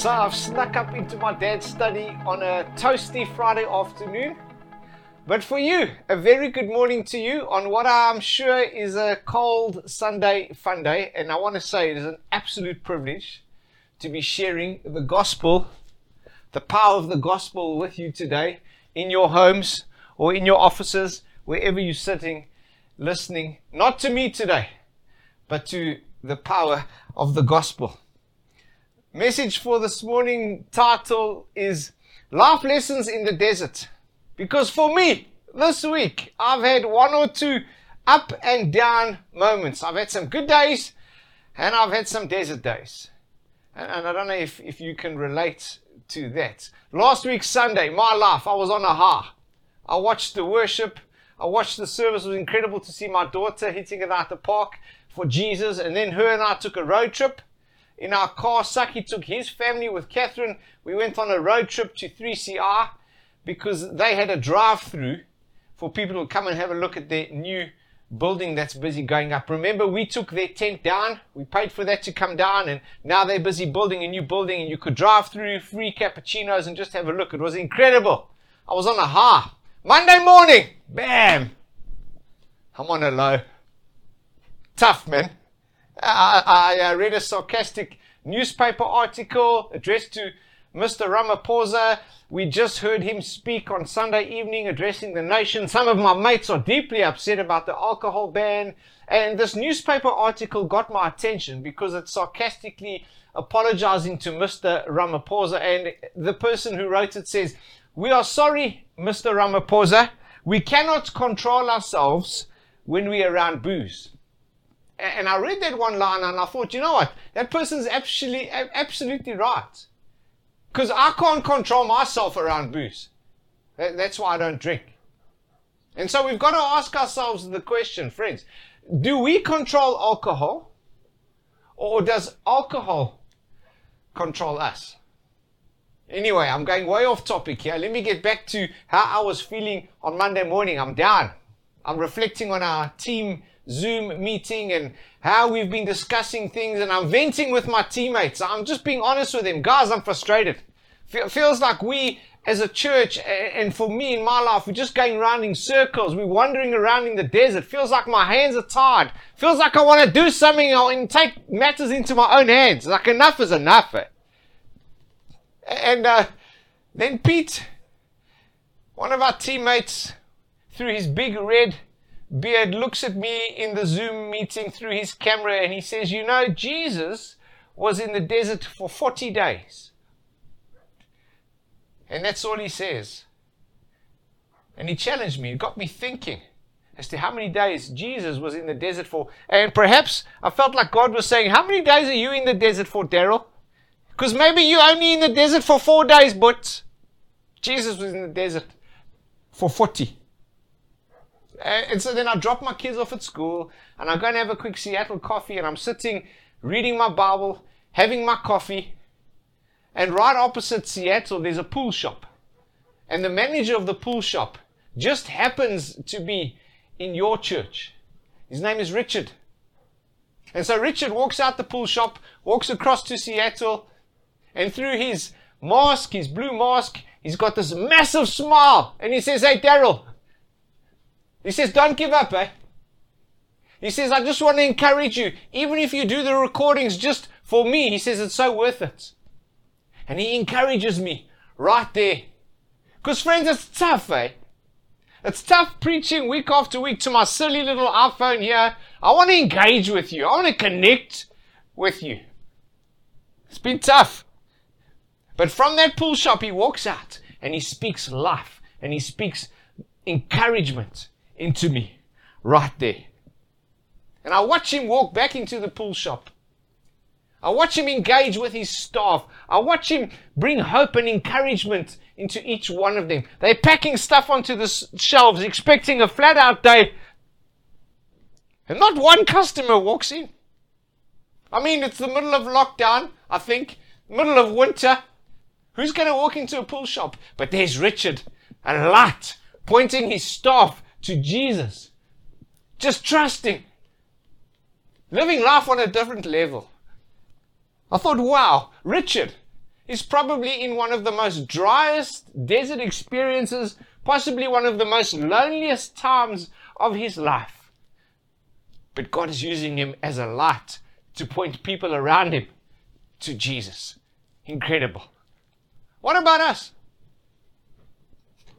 So I've snuck up into my dad's study on a toasty Friday afternoon. But for you, a very good morning to you on what I'm sure is a cold Sunday fun day. And I want to say it is an absolute privilege to be sharing the gospel, the power of the gospel with you today in your homes or in your offices, wherever you're sitting, listening, not to me today, but to the power of the gospel. Message for this morning title is Life Lessons in the Desert. Because for me, this week, I've had one or two up and down moments. I've had some good days and I've had some desert days. And, and I don't know if, if you can relate to that. Last week, Sunday, my life, I was on a high. I watched the worship. I watched the service. It was incredible to see my daughter hitting it out the park for Jesus. And then her and I took a road trip. In our car, Saki took his family with Catherine. We went on a road trip to 3CR because they had a drive through for people to come and have a look at their new building that's busy going up. Remember, we took their tent down. We paid for that to come down, and now they're busy building a new building, and you could drive through free cappuccinos and just have a look. It was incredible. I was on a high. Monday morning, bam! I'm on a low. Tough, man. I, I read a sarcastic newspaper article addressed to Mr. Ramaphosa. We just heard him speak on Sunday evening addressing the nation. Some of my mates are deeply upset about the alcohol ban. And this newspaper article got my attention because it's sarcastically apologizing to Mr. Ramaphosa. And the person who wrote it says, We are sorry, Mr. Ramaphosa. We cannot control ourselves when we're around booze. And I read that one line and I thought, you know what? That person's absolutely, absolutely right. Because I can't control myself around booze. That's why I don't drink. And so we've got to ask ourselves the question, friends do we control alcohol? Or does alcohol control us? Anyway, I'm going way off topic here. Let me get back to how I was feeling on Monday morning. I'm down. I'm reflecting on our team Zoom meeting and how we've been discussing things and I'm venting with my teammates. I'm just being honest with them. Guys, I'm frustrated. feels like we as a church and for me in my life, we're just going around in circles. We're wandering around in the desert. Feels like my hands are tied. Feels like I want to do something and take matters into my own hands. Like enough is enough. And uh, then Pete, one of our teammates, through his big red Beard looks at me in the Zoom meeting through his camera and he says, You know, Jesus was in the desert for 40 days. And that's all he says. And he challenged me, it got me thinking as to how many days Jesus was in the desert for. And perhaps I felt like God was saying, How many days are you in the desert for, Daryl? Because maybe you're only in the desert for four days, but Jesus was in the desert for 40 Uh, and so then I drop my kids off at school and I go and have a quick Seattle coffee and I'm sitting reading my Bible, having my coffee. And right opposite Seattle, there's a pool shop. And the manager of the pool shop just happens to be in your church. His name is Richard. And so Richard walks out the pool shop, walks across to Seattle, and through his mask, his blue mask, he's got this massive smile. And he says, Hey, Daryl, he says, don't give up, eh? He says, I just want to encourage you. Even if you do the recordings just for me, he says, it's so worth it. And he encourages me right there. Because, friends, it's tough, eh? It's tough preaching week after week to my silly little iPhone here. I want to engage with you. I want to connect with you. It's been tough. But from that pool shop, he walks out and he speaks life and he speaks encouragement into me right there. And I watch him walk back into the pool shop. I watch him engage with his staff. I watch him bring hope and encouragement into each one of them. They're packing stuff onto the shelves, expecting a flat out day. And not one customer walks in. I mean, it's the middle of lockdown, I think, middle of winter. Who's going to walk into a pool shop? But there's Richard, a light, pointing his staff to Jesus. Just trusting. Living life on a different level. I thought, wow, Richard, is probably in one of the most driest desert experiences, possibly one of the most loneliest times of his life. But God is using him as a light to point people around him to Jesus. Incredible. What about us?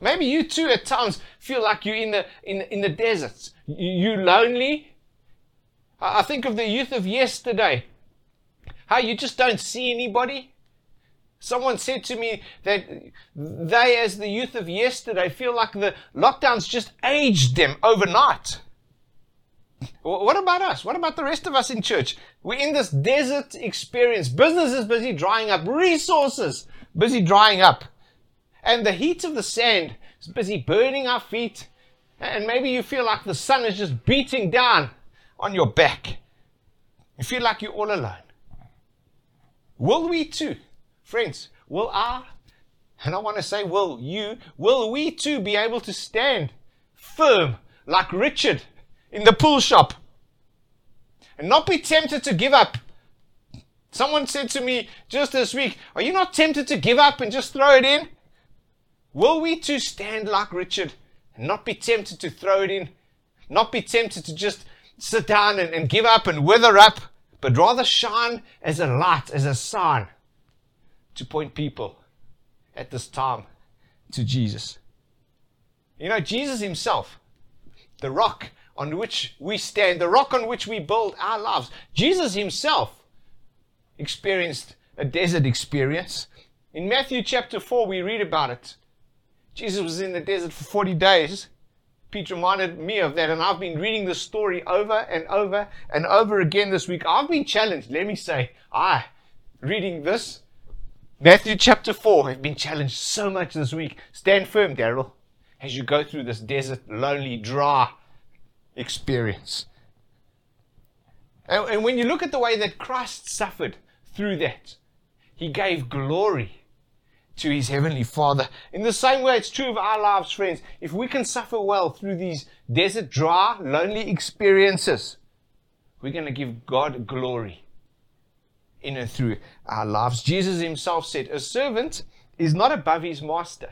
Maybe you too at times feel like you're in the, in, in the deserts. You, you lonely. I think of the youth of yesterday. How you just don't see anybody. Someone said to me that they, as the youth of yesterday, feel like the lockdowns just aged them overnight. What about us? What about the rest of us in church? We're in this desert experience. Business is busy drying up. Resources busy drying up. And the heat of the sand is busy burning our feet. And maybe you feel like the sun is just beating down on your back. You feel like you're all alone. Will we too, friends, will I, and I want to say, will you, will we too be able to stand firm like Richard in the pool shop and not be tempted to give up? Someone said to me just this week, Are you not tempted to give up and just throw it in? Will we too stand like Richard and not be tempted to throw it in? Not be tempted to just sit down and, and give up and wither up, but rather shine as a light, as a sign to point people at this time to Jesus. You know, Jesus Himself, the rock on which we stand, the rock on which we build our lives, Jesus Himself experienced a desert experience. In Matthew chapter 4, we read about it. Jesus was in the desert for 40 days. Pete reminded me of that, and I've been reading the story over and over and over again this week. I've been challenged, let me say, I, reading this, Matthew chapter 4, have been challenged so much this week. Stand firm, Daryl, as you go through this desert, lonely, dry experience. And, and when you look at the way that Christ suffered through that, he gave glory to his heavenly Father. In the same way, it's true of our lives, friends. If we can suffer well through these desert, dry, lonely experiences, we're going to give God glory in and through our lives. Jesus himself said, A servant is not above his master.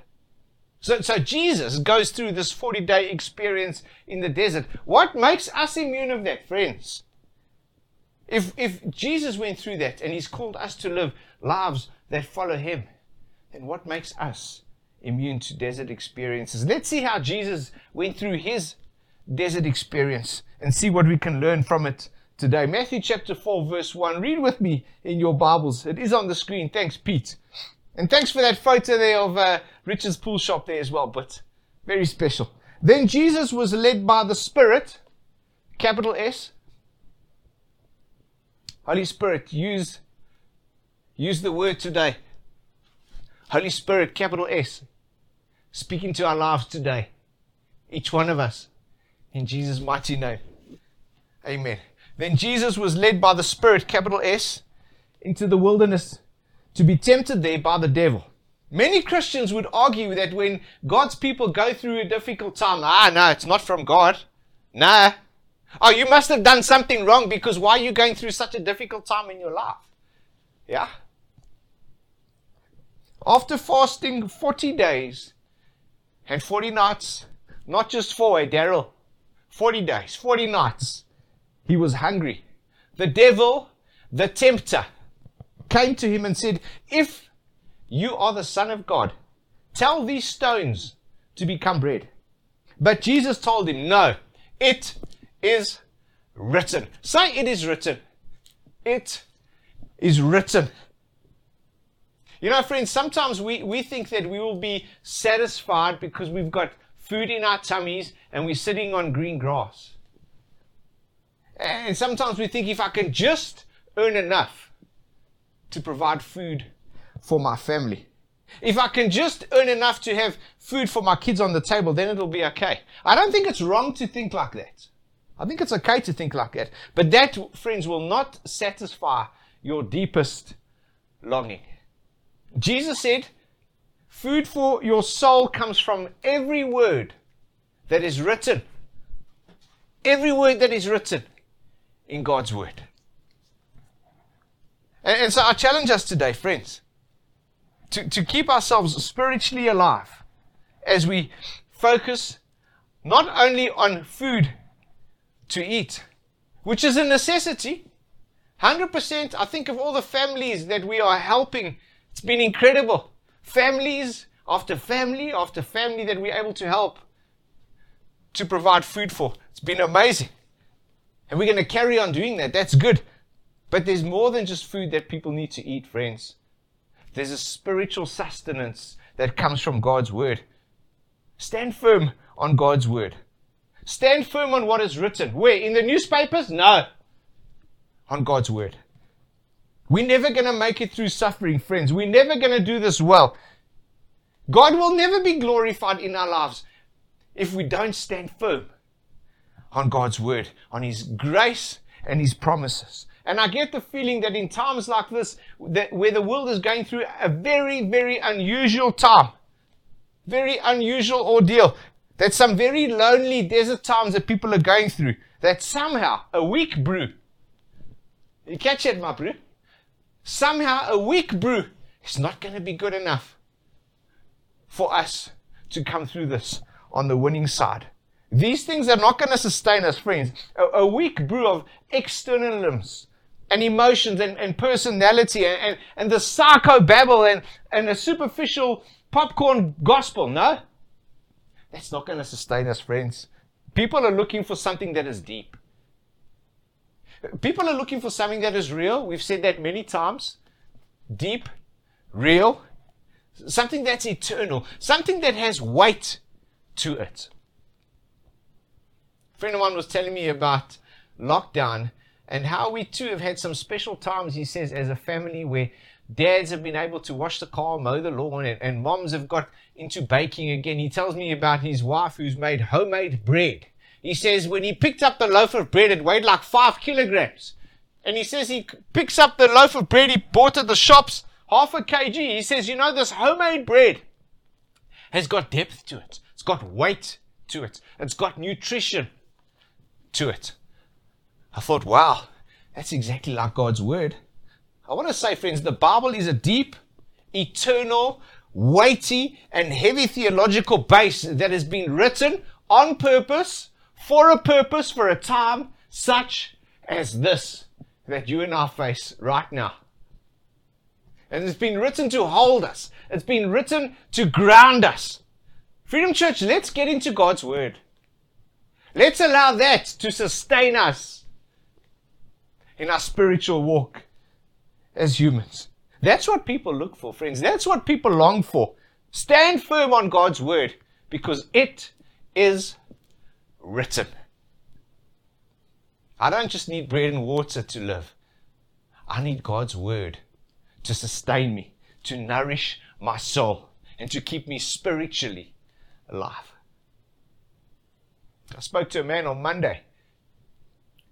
So, so Jesus goes through this 40 day experience in the desert. What makes us immune of that, friends? If, if Jesus went through that and he's called us to live lives that follow him, then what makes us immune to desert experiences? Let's see how Jesus went through his desert experience and see what we can learn from it today. Matthew chapter 4, verse 1. Read with me in your Bibles. It is on the screen. Thanks, Pete. And thanks for that photo there of uh, Richard's pool shop there as well, but very special. Then Jesus was led by the Spirit, capital S. Holy Spirit, use, use the word today. Holy Spirit, capital S, speaking to our lives today. Each one of us. In Jesus' mighty name. Amen. Then Jesus was led by the Spirit, capital S, into the wilderness to be tempted there by the devil. Many Christians would argue that when God's people go through a difficult time, ah, no, it's not from God. Nah. Oh, you must have done something wrong because why are you going through such a difficult time in your life? Yeah. After fasting 40 days and 40 nights, not just four, eh, Daryl? 40 days, 40 nights, he was hungry. The devil, the tempter, came to him and said, If you are the Son of God, tell these stones to become bread. But Jesus told him, No, it is written. Say, It is written. It is written. You know, friends, sometimes we, we think that we will be satisfied because we've got food in our tummies and we're sitting on green grass. And sometimes we think if I can just earn enough to provide food for my family, if I can just earn enough to have food for my kids on the table, then it'll be okay. I don't think it's wrong to think like that. I think it's okay to think like that. But that, friends, will not satisfy your deepest longing. Jesus said, Food for your soul comes from every word that is written. Every word that is written in God's word. And, and so I challenge us today, friends. to, to keep ourselves spiritually alive as we focus not only on food to eat, which is a necessity. 100%, I think of all the families that we are helping, it's been incredible. Families after family after family that we're able to help to provide food for. It's been amazing. And we're going to carry on doing that. That's good. But there's more than just food that people need to eat, friends. There's a spiritual sustenance that comes from God's word. Stand firm on God's word. Stand firm on what is written. Where? In the newspapers? No. On God's word. We're never going to make it through suffering, friends. We're never going to do this well. God will never be glorified in our lives if we don't stand firm on God's word, on His grace and His promises. And I get the feeling that in times like this, that where the world is going through a very, very unusual time, very unusual ordeal, that some very lonely desert times that people are going through, that somehow a weak brew, you catch it, my brew? Somehow a weak brew is not going to be good enough for us to come through this on the winning side. These things are not going to sustain us, friends. A, a weak brew of externalisms and emotions and, and personality and, and, and the psycho babble and, and a superficial popcorn gospel. No, that's not going to sustain us, friends. People are looking for something that is deep. People are looking for something that is real. We've said that many times. Deep, real, something that's eternal, something that has weight to it. A friend of mine was telling me about lockdown and how we too have had some special times, he says, as a family where dads have been able to wash the car, mow the lawn, and, and moms have got into baking again. He tells me about his wife who's made homemade bread. He says when he picked up the loaf of bread, it weighed like five kilograms. And he says he picks up the loaf of bread he bought at the shops, half a kg. He says, you know, this homemade bread has got depth to it. It's got weight to it. It's got nutrition to it. I thought, wow, that's exactly like God's word. I want to say, friends, the Bible is a deep, eternal, weighty, and heavy theological base that has been written on purpose, for a purpose, for a time such as this that you and I face right now. And it's been written to hold us. It's been written to ground us. Freedom Church, let's get into God's Word. Let's allow that to sustain us in our spiritual walk as humans. That's what people look for, friends. That's what people long for. Stand firm on God's word because it is written. I don't just need bread and water to live. I need God's word to sustain me, to nourish my soul, and to keep me spiritually alive. I spoke to a man on Monday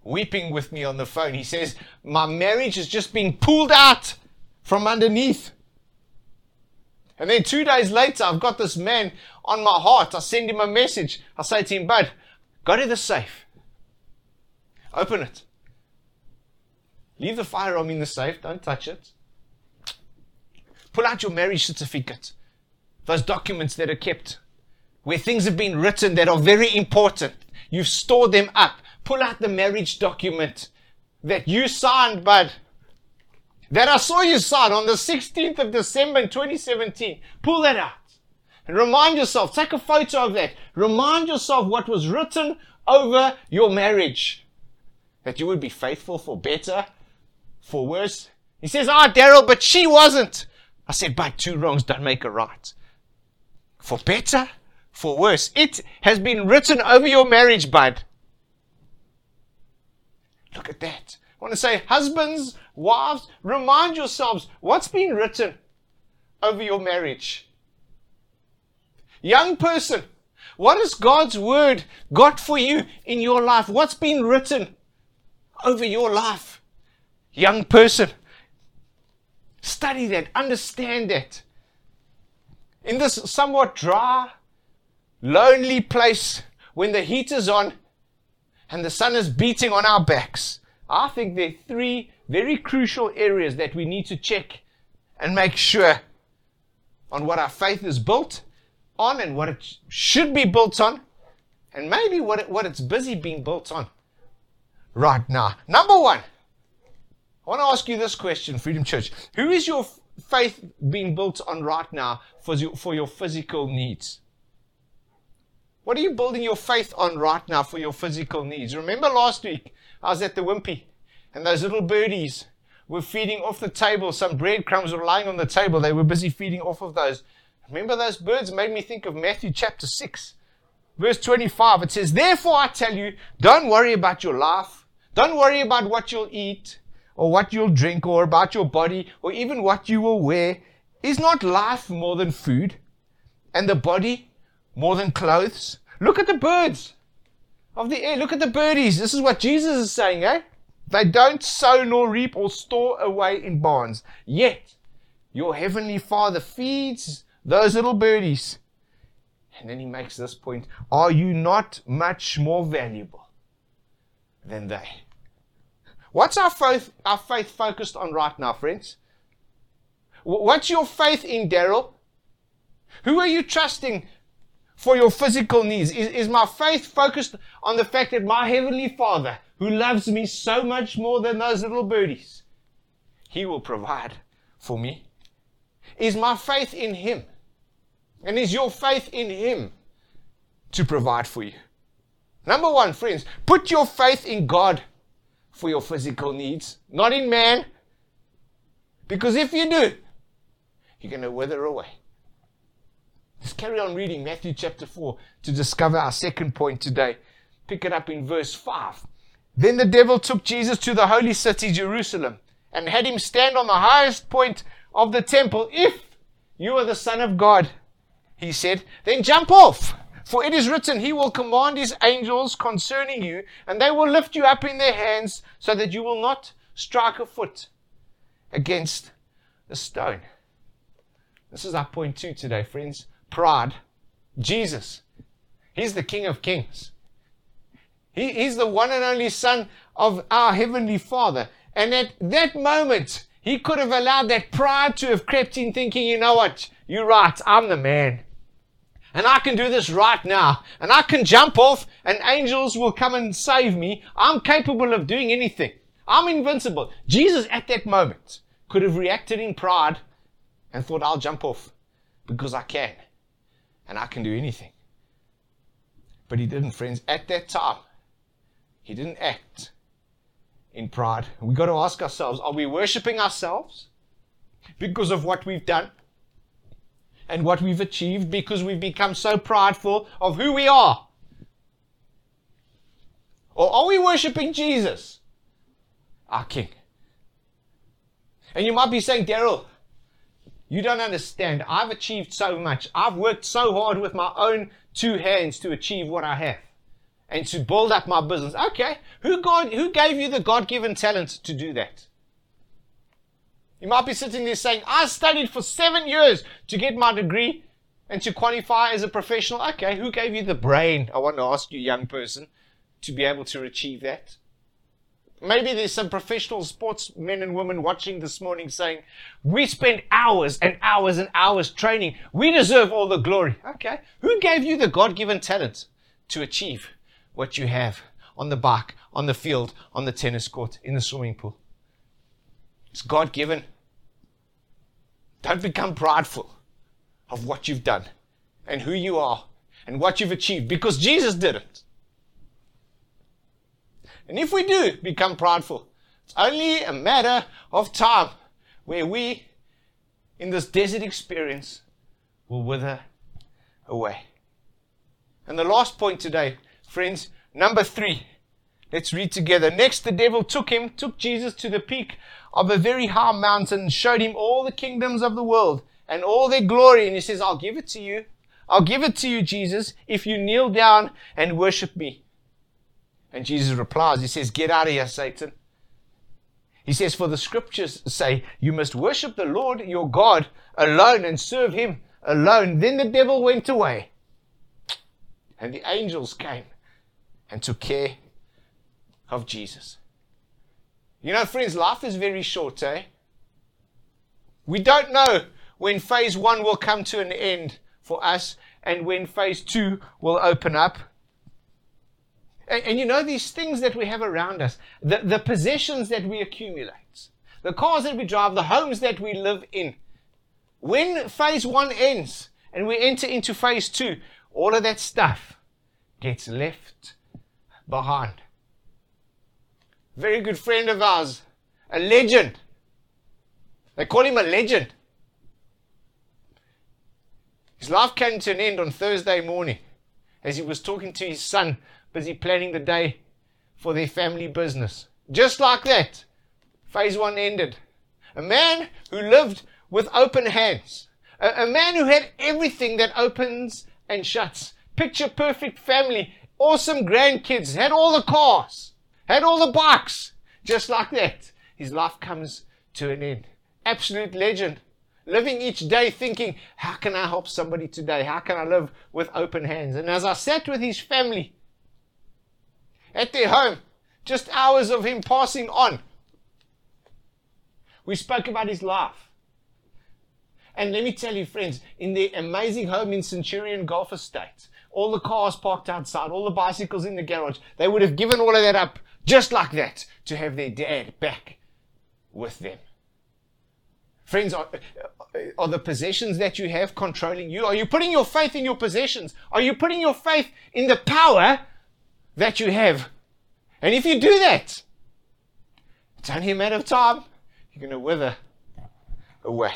weeping with me on the phone. He says, My marriage has just been pulled out from underneath. And then two days later, I've got this man on my heart. I send him a message. I say to him, Bud, go to the safe. Open it. Leave the firearm in the safe. Don't touch it. Pull out your marriage certificate. Those documents that are kept where things have been written that are very important. You've stored them up pull out the marriage document that you signed, bud. That I saw you sign on the 16th of December in 2017. Pull that out. Remind yourself, take a photo of that. Remind yourself what was written over your marriage. That you would be faithful for better, for worse. He says, ah, Daryl, but she wasn't. I said, but two wrongs don't make a right. For better, for worse. It has been written over your marriage, bud. Look at that. I want to say, husbands, wives, remind yourselves what's been written over your marriage. Young person, what has God's word got for you in your life? What's been written over your life? Young person, study that, understand that. In this somewhat dry, lonely place, when the heat is on, and the sun is beating on our backs, I think there are three very crucial areas that we need to check and make sure on what our faith is built on and what it should be built on, and maybe what, it, what it's busy being built on right now. Number one, I want to ask you this question, Freedom Church. Who is your faith being built on right now for your, for your physical needs? What are you building your faith on right now for your physical needs? Remember last week, I was at the Wimpy, and those little birdies were feeding off the table. Some breadcrumbs were lying on the table. They were busy feeding off of those. Remember those birds made me think of Matthew chapter 6, verse 25. It says, Therefore I tell you, don't worry about your life. Don't worry about what you'll eat or what you'll drink or about your body or even what you will wear. Is not life more than food and the body more than clothes. Look at the birds of the air. Look at the birdies. This is what Jesus is saying, eh? They don't sow nor reap or store away in barns. Yet your heavenly Father feeds those little birdies. And then he makes this point Are you not much more valuable than they? What's our faith, our faith focused on right now, friends? What's your faith in, Daryl? Who are you trusting for your physical needs? Is, is my faith focused on the fact that my Heavenly Father, who loves me so much more than those little birdies, He will provide for me? Is my faith in Him? And is your faith in Him to provide for you? Number one, friends, put your faith in God for your physical needs, not in man. Because if you do, you're going to wither away. Let's carry on reading Matthew chapter 4 to discover our second point today. Pick it up in verse 5. Then the devil took Jesus to the holy city, Jerusalem, and had him stand on the highest point of the temple. If you are the Son of God, he said, then jump off. For it is written, He will command His angels concerning you, and they will lift you up in their hands, so that you will not strike a foot against a stone. This is our point two today, friends pride, Jesus. He's the King of Kings. He, he's the one and only Son of our Heavenly Father. And at that moment, he could have allowed that pride to have crept in, thinking, you know what? You're right. I'm the man. And I can do this right now. And I can jump off, and angels will come and save me. I'm capable of doing anything. I'm invincible. Jesus, at that moment, could have reacted in pride and thought, I'll jump off because I can and I can do anything. But he didn't, friends. At that time, he didn't act in pride. We've got to ask ourselves are we worshiping ourselves because of what we've done and what we've achieved because we've become so prideful of who we are? Or are we worshiping Jesus, our King? And you might be saying, Daryl, you don't understand. I've achieved so much. I've worked so hard with my own two hands to achieve what I have and to build up my business. Okay, who God, who gave you the God-given talent to do that? You might be sitting there saying, I studied for seven years to get my degree and to qualify as a professional. Okay, who gave you the brain? I want to ask you, young person, to be able to achieve that. Maybe there's some professional sportsmen and women watching this morning saying, we spend hours and hours and hours training. We deserve all the glory. Okay. Who gave you the God-given talent to achieve what you have on the bike, on the field, on the tennis court, in the swimming pool? It's God-given. Don't become prideful of what you've done and who you are and what you've achieved because Jesus didn't. And if we do become prideful, it's only a matter of time where we, in this desert experience, will wither away. And the last point today, friends, number three. Let's read together. Next, the devil took him, took Jesus to the peak of a very high mountain, showed him all the kingdoms of the world and all their glory. And he says, I'll give it to you. I'll give it to you, Jesus, if you kneel down and worship me. And Jesus replies, He says, Get out of here, Satan. He says, For the scriptures say, You must worship the Lord your God alone and serve him alone. Then the devil went away. And the angels came and took care of Jesus. You know, friends, life is very short, eh? We don't know when phase one will come to an end for us and when phase two will open up. And, and, you know, these things that we have around us, the, the possessions that we accumulate, the cars that we drive, the homes that we live in, when phase one ends and we enter into phase two, all of that stuff gets left behind. Very good friend of ours, a legend. They call him a legend. His life came to an end on Thursday morning as he was talking to his son, busy planning the day for their family business. Just like that, phase one ended. A man who lived with open hands, a, a man who had everything that opens and shuts. Picture perfect family, awesome grandkids, had all the cars, all the bikes. Just like that, his life comes to an end. Absolute legend living each day thinking, how can I help somebody today? How can I live with open hands? And as I sat with his family at their home, just hours of him passing on, we spoke about his life. And let me tell you, friends, in the amazing home in Centurion Golf Estate, all the cars parked outside, all the bicycles in the garage, they would have given all of that up just like that to have their dad back with them. Friends, are, uh, are the possessions that you have controlling you? Are you putting your faith in your possessions? Are you putting your faith in the power that you have? And if you do that, it's only a matter of time. You're going to wither away.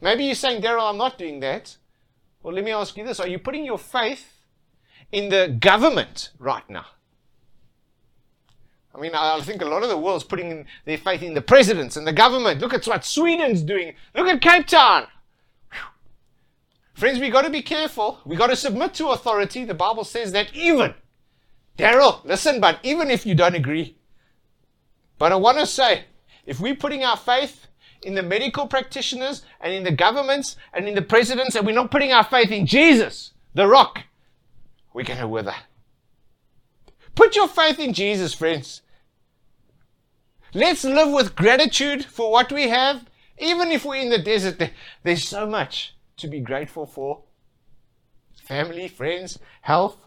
Maybe you're saying, Daryl, I'm not doing that. Well, let me ask you this Are you putting your faith in the government right now? I mean, I think a lot of the world's putting their faith in the presidents and the government. Look at what Sweden's doing. Look at Cape Town. Friends, we got to be careful. We got to submit to authority. The Bible says that even, Daryl, listen, but even if you don't agree, but I want to say, if we're putting our faith in the medical practitioners and in the governments and in the presidents, and we're not putting our faith in Jesus, the rock, we're going to wither. Put your faith in Jesus, friends. Let's live with gratitude for what we have. Even if we're in the desert, there's so much to be grateful for family, friends, health.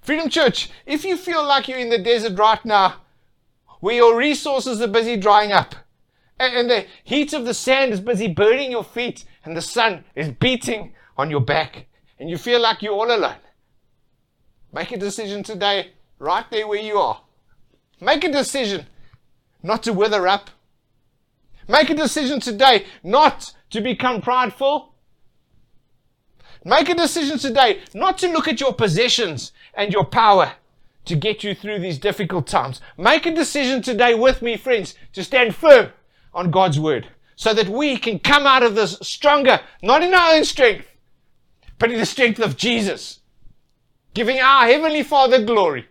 Freedom Church, if you feel like you're in the desert right now, where your resources are busy drying up, and the heat of the sand is busy burning your feet, and the sun is beating on your back, and you feel like you're all alone, make a decision today, right there where you are. Make a decision not to wither up. Make a decision today not to become prideful. Make a decision today not to look at your possessions and your power to get you through these difficult times. Make a decision today with me, friends, to stand firm on God's word so that we can come out of this stronger, not in our own strength, but in the strength of Jesus, giving our Heavenly Father glory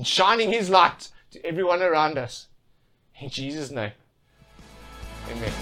and shining His light to everyone around us. In Jesus' name, amen.